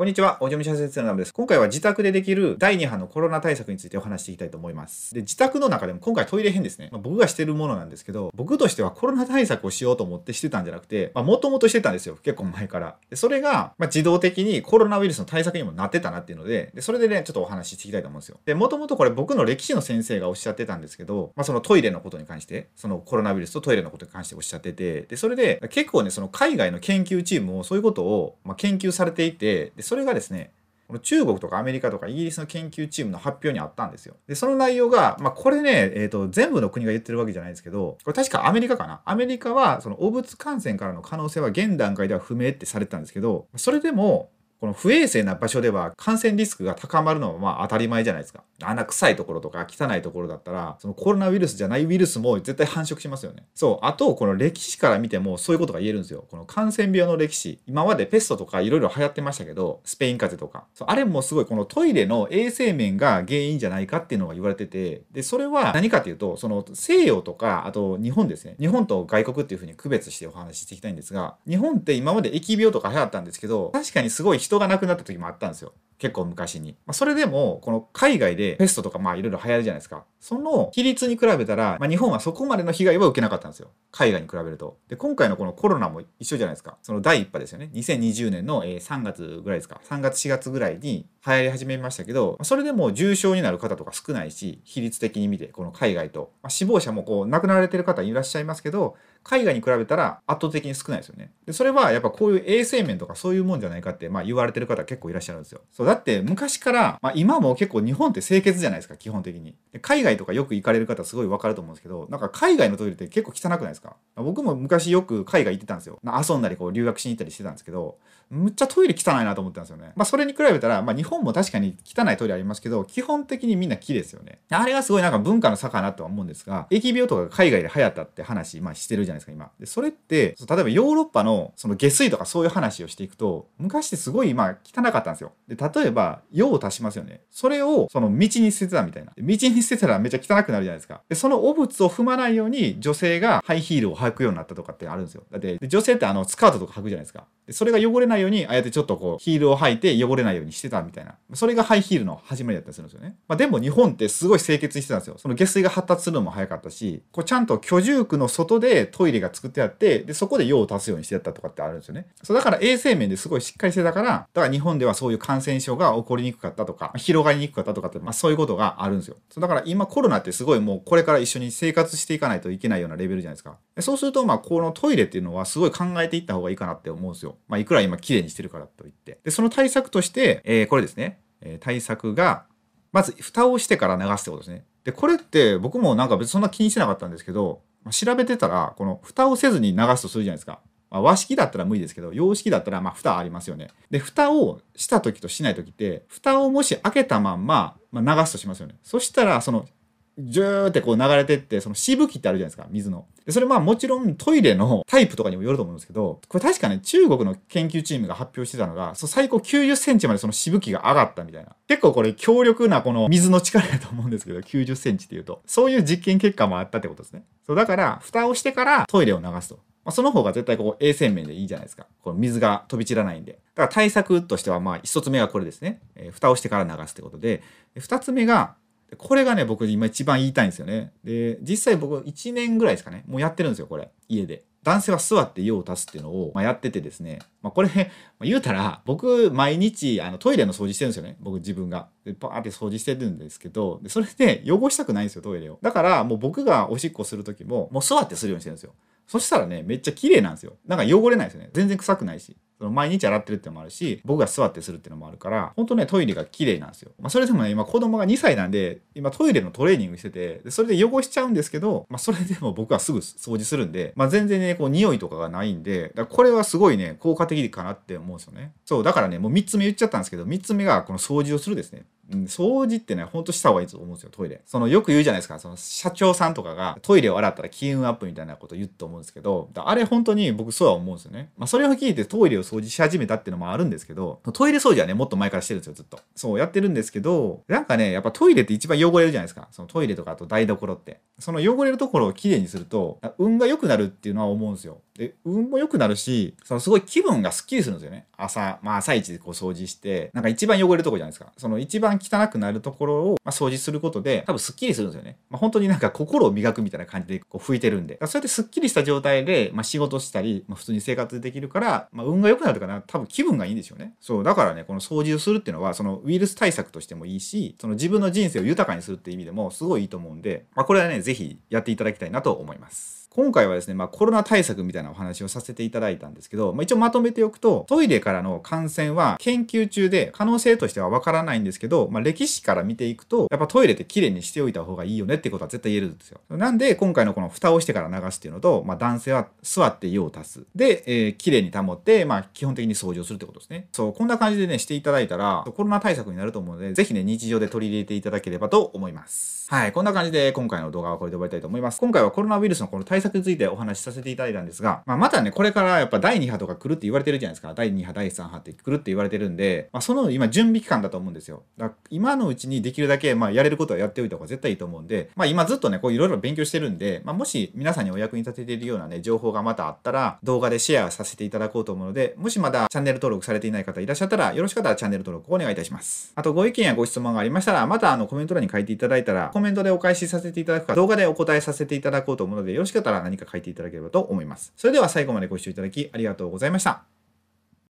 こんにちは、おじょみしゃ先生のです。今回は自宅でできる第2波のコロナ対策についてお話していきたいと思います。で、自宅の中でも今回トイレ編ですね。まあ、僕がしてるものなんですけど、僕としてはコロナ対策をしようと思ってしてたんじゃなくて、まあ、もともとしてたんですよ。結構前から。で、それが、まあ、自動的にコロナウイルスの対策にもなってたなっていうので、で、それでね、ちょっとお話ししていきたいと思うんですよ。で、もともとこれ僕の歴史の先生がおっしゃってたんですけど、まあ、そのトイレのことに関して、そのコロナウイルスとトイレのことに関しておっしゃってて、で、それで結構ね、その海外の研究チームもそういうことを、ま研究されていて、で、それがですね、この中国とかアメリカとかイギリスの研究チームの発表にあったんですよ。で、その内容が、まあ、これね、えっ、ー、と、全部の国が言ってるわけじゃないですけど、これ確かアメリカかな？アメリカは、その、汚物感染からの可能性は現段階では不明ってされてたんですけど、それでも、この不衛生な場所では感染リスクが高まるのはまあ当たり前じゃないですか。あんな臭いところとか汚いところだったら、そのコロナウイルスじゃないウイルスも絶対繁殖しますよね。そう。あと、この歴史から見てもそういうことが言えるんですよ。この感染病の歴史。今までペストとかいろいろ流行ってましたけど、スペイン風邪とか。そうあれもすごいこのトイレの衛生面が原因じゃないかっていうのが言われてて、で、それは何かっていうと、その西洋とか、あと日本ですね。日本と外国っていうふうに区別してお話ししていきたいんですが、日本って今まで疫病とか流行ったんですけど、確かにすごい人人が亡くなった時もあったんですよ。結構昔に。まあ、それでも、この海外でペストとかまあいろいろ流行るじゃないですか。その比率に比べたら、まあ、日本はそこまでの被害は受けなかったんですよ。海外に比べると。で、今回のこのコロナも一緒じゃないですか。その第1波ですよね。2020年の3月ぐらいですか。3月4月ぐらいに流行り始めましたけど、それでも重症になる方とか少ないし、比率的に見て、この海外と。まあ、死亡者もこう亡くなられてる方いらっしゃいますけど、海外に比べたら圧倒的に少ないですよね。で、それはやっぱこういう衛生面とかそういうもんじゃないかって、まあ言われてる方結構いらっしゃるんですよ。そう、だって昔から、まあ今も結構日本って清潔じゃないですか、基本的に。海外とかよく行かれる方すごいわかると思うんですけど、なんか海外のトイレって結構汚くないですか？僕も昔よく海外行ってたんですよ。遊んだりこう留学しに行ったりしてたんですけど、むっちゃトイレ汚いなと思ったんですよね。まあそれに比べたら、まあ日本も確かに汚いトイレありますけど、基本的にみんな綺麗ですよね。あれがすごいなんか文化の差かなとは思うんですが、疫病とかが海外で流行ったって話、まあしてるじゃないですか、今。で、それって、例えばヨーロッパのその下水とかそういう話をしていくと、昔ってすごいまあ汚かったんですよ。で、例えば、用を足しますよね。それをその道に捨ててたみたいな。道に捨てたらめっちゃ汚くなるじゃないですか。で、その汚物を踏まないように女性がハイヒールを履くようになったとかってあるんですよ。だって、女性ってあのスカートとか履くじゃないですか。で、それが汚れないように、ああやってちょっとこう、ヒールを履いて汚れないようにしてたみたいな。それがハイヒールの始まりだったりするんですよね。まあ、でも日本ってすごい清潔にしてたんですよ。その下水が発達するのも早かったし、こうちゃんと居住区の外でトイレが作ってあって、で、そこで用を足すようにしてやったとかってあるんですよね。そうだから衛生面ですごいしっかりしてたから、だから日本ではそういう感染症が起こりにくかったとか、広がりにくかったとかって、まあそういうことがあるんですよ。そうから今コロナってすごいもうこれから一緒に生活していかないといけないようなレベルじゃないですか。そうすると、まあこのトイレっていうのはすごい考えていった方がいいかなって思うんですよ。まあいくら今綺麗にしてるからといって。で、その対策として、えー、これですね。えー、対策が、まず蓋をしてから流すってことですね。で、これって僕もなんか別にそんな気にしてなかったんですけど、調べてたら、この蓋をせずに流すとするじゃないですか。まあ、和式だったら無理ですけど、洋式だったらまあ蓋ありますよね。で、蓋をした時としない時って、蓋をもし開けたまんま、まあ、流すとしますよね。そしたら、そのジューってこう流れてって、そのしぶきってあるじゃないですか、水の。でそれまあもちろんトイレのタイプとかにもよると思うんですけど、これ確かね、中国の研究チームが発表してたのが、そ最高90センチまでそのしぶきが上がったみたいな。結構これ強力なこの水の力だと思うんですけど、90センチっていうと。そういう実験結果もあったってことですね。そうだから、蓋をしてからトイレを流すと。まあ、その方が絶対こう衛生面でいいじゃないですか。この水が飛び散らないんで。だから対策としてはまあ一つ目がこれですね。えー、蓋をしてから流すってことで、二つ目がこれがね、僕今一番言いたいんですよね。で、実際僕1年ぐらいですかね。もうやってるんですよ、これ。家で。男性は座って用を足すっていうのを、まあ、やっててですね。まあ、これ、まあ、言うたら、僕、毎日、あの、トイレの掃除してるんですよね。僕自分が。で、パーって掃除してるんですけど、でそれで汚したくないんですよ、トイレを。だから、もう僕がおしっこする時も、もう座ってするようにしてるんですよ。そしたらね、めっちゃ綺麗なんですよ。なんか汚れないですよね。全然臭くないし。その毎日洗ってるってのもあるし、僕が座ってするってのもあるから、本当ね、トイレが綺麗なんですよ。まあ、それでもね、今子供が2歳なんで、今トイレのトレーニングしてて、それで汚しちゃうんですけど、まあ、それでも僕はすぐ掃除するんで、まあ、全然ね、こう、匂いとかがないんで、だこれはすごいね、効果的かなって思うんですよね。そう、だからね、もう3つ目言っちゃったんですけど、3つ目がこの掃除をするですね。掃除ってね、ほんとした方がいいと思うんですよ、トイレ。その、よく言うじゃないですか、その、社長さんとかがトイレを洗ったら金運アップみたいなこと言うと思うんですけど、あれ本当に僕そうは思うんですよね。まあ、それを聞いてトイレを掃除し始めたっていうのもあるんですけど、トイレ掃除はね、もっと前からしてるんですよ、ずっと。そう、やってるんですけど、なんかね、やっぱトイレって一番汚れるじゃないですか。そのトイレとかあと台所って。その汚れるところをきれいにすると、運が良くなるっていうのは思うんですよ。で運も良くなるしそのすごい気分がすっきりするんですよね。朝まあ朝一でこう掃除してなんか一番汚れるとこじゃないですか。その一番汚くなるところを、まあ、掃除することで多分すっきりするんですよね、まあ、本当になんか心を磨くみたいな感じでこう拭いてるんで。そうやってすっきりした状態で、まあ、仕事したり、まあ、普通に生活できるから、まあ、運が良くなるかな多分気分がいいんでしょうね。そうだからねこの掃除をするっていうのはそのウイルス対策としてもいいしその自分の人生を豊かにするっていう意味でもすごいいいと思うんで、まあ、これはね是非やっていただきたいなと思います。今回はですね、まあ、コロナ対策みたいなお話をさせていただいたんですけど、まあ、一応まとめておくと、トイレからの感染は研究中で可能性としてはわからないんですけど、まあ、歴史から見ていくと、やっぱトイレって綺麗にしておいた方がいいよねってことは絶対言えるんですよ。なんで、今回のこの蓋をしてから流すっていうのと、まあ、男性は座って用を足す。で、えー、綺麗に保って、まあ、基本的に掃除をするってことですね。そう、こんな感じでね、していただいたら、コロナ対策になると思うので、ぜひね、日常で取り入れていただければと思います。はい、こんな感じで今回の動画はこれで終わりたいと思います。今回はコロナウイルスのこの対対策についてお話しさせていただいたんですが、まあ、またね、これからやっぱ第2波とか来るって言われてるじゃないですか。第2波、第3波って来るって言われてるんで、まあ、その今準備期間だと思うんですよ。だ今のうちにできるだけ、まあ、やれることはやっておいた方が絶対いいと思うんで、まあ、今ずっとね、こういろいろ勉強してるんで、まあ、もし皆さんにお役に立てているようなね、情報がまたあったら、動画でシェアさせていただこうと思うので、もしまだチャンネル登録されていない方いらっしゃったら、よろしかったらチャンネル登録お願いいたします。あと、ご意見やご質問がありましたら、またあのコメント欄に書いていただいたら、コメントでお返しさせていただくか、動画でお答えさせていただこうと思うので、よろしかったらったら何か書いていただければと思います。それでは最後までご視聴いただきありがとうございました。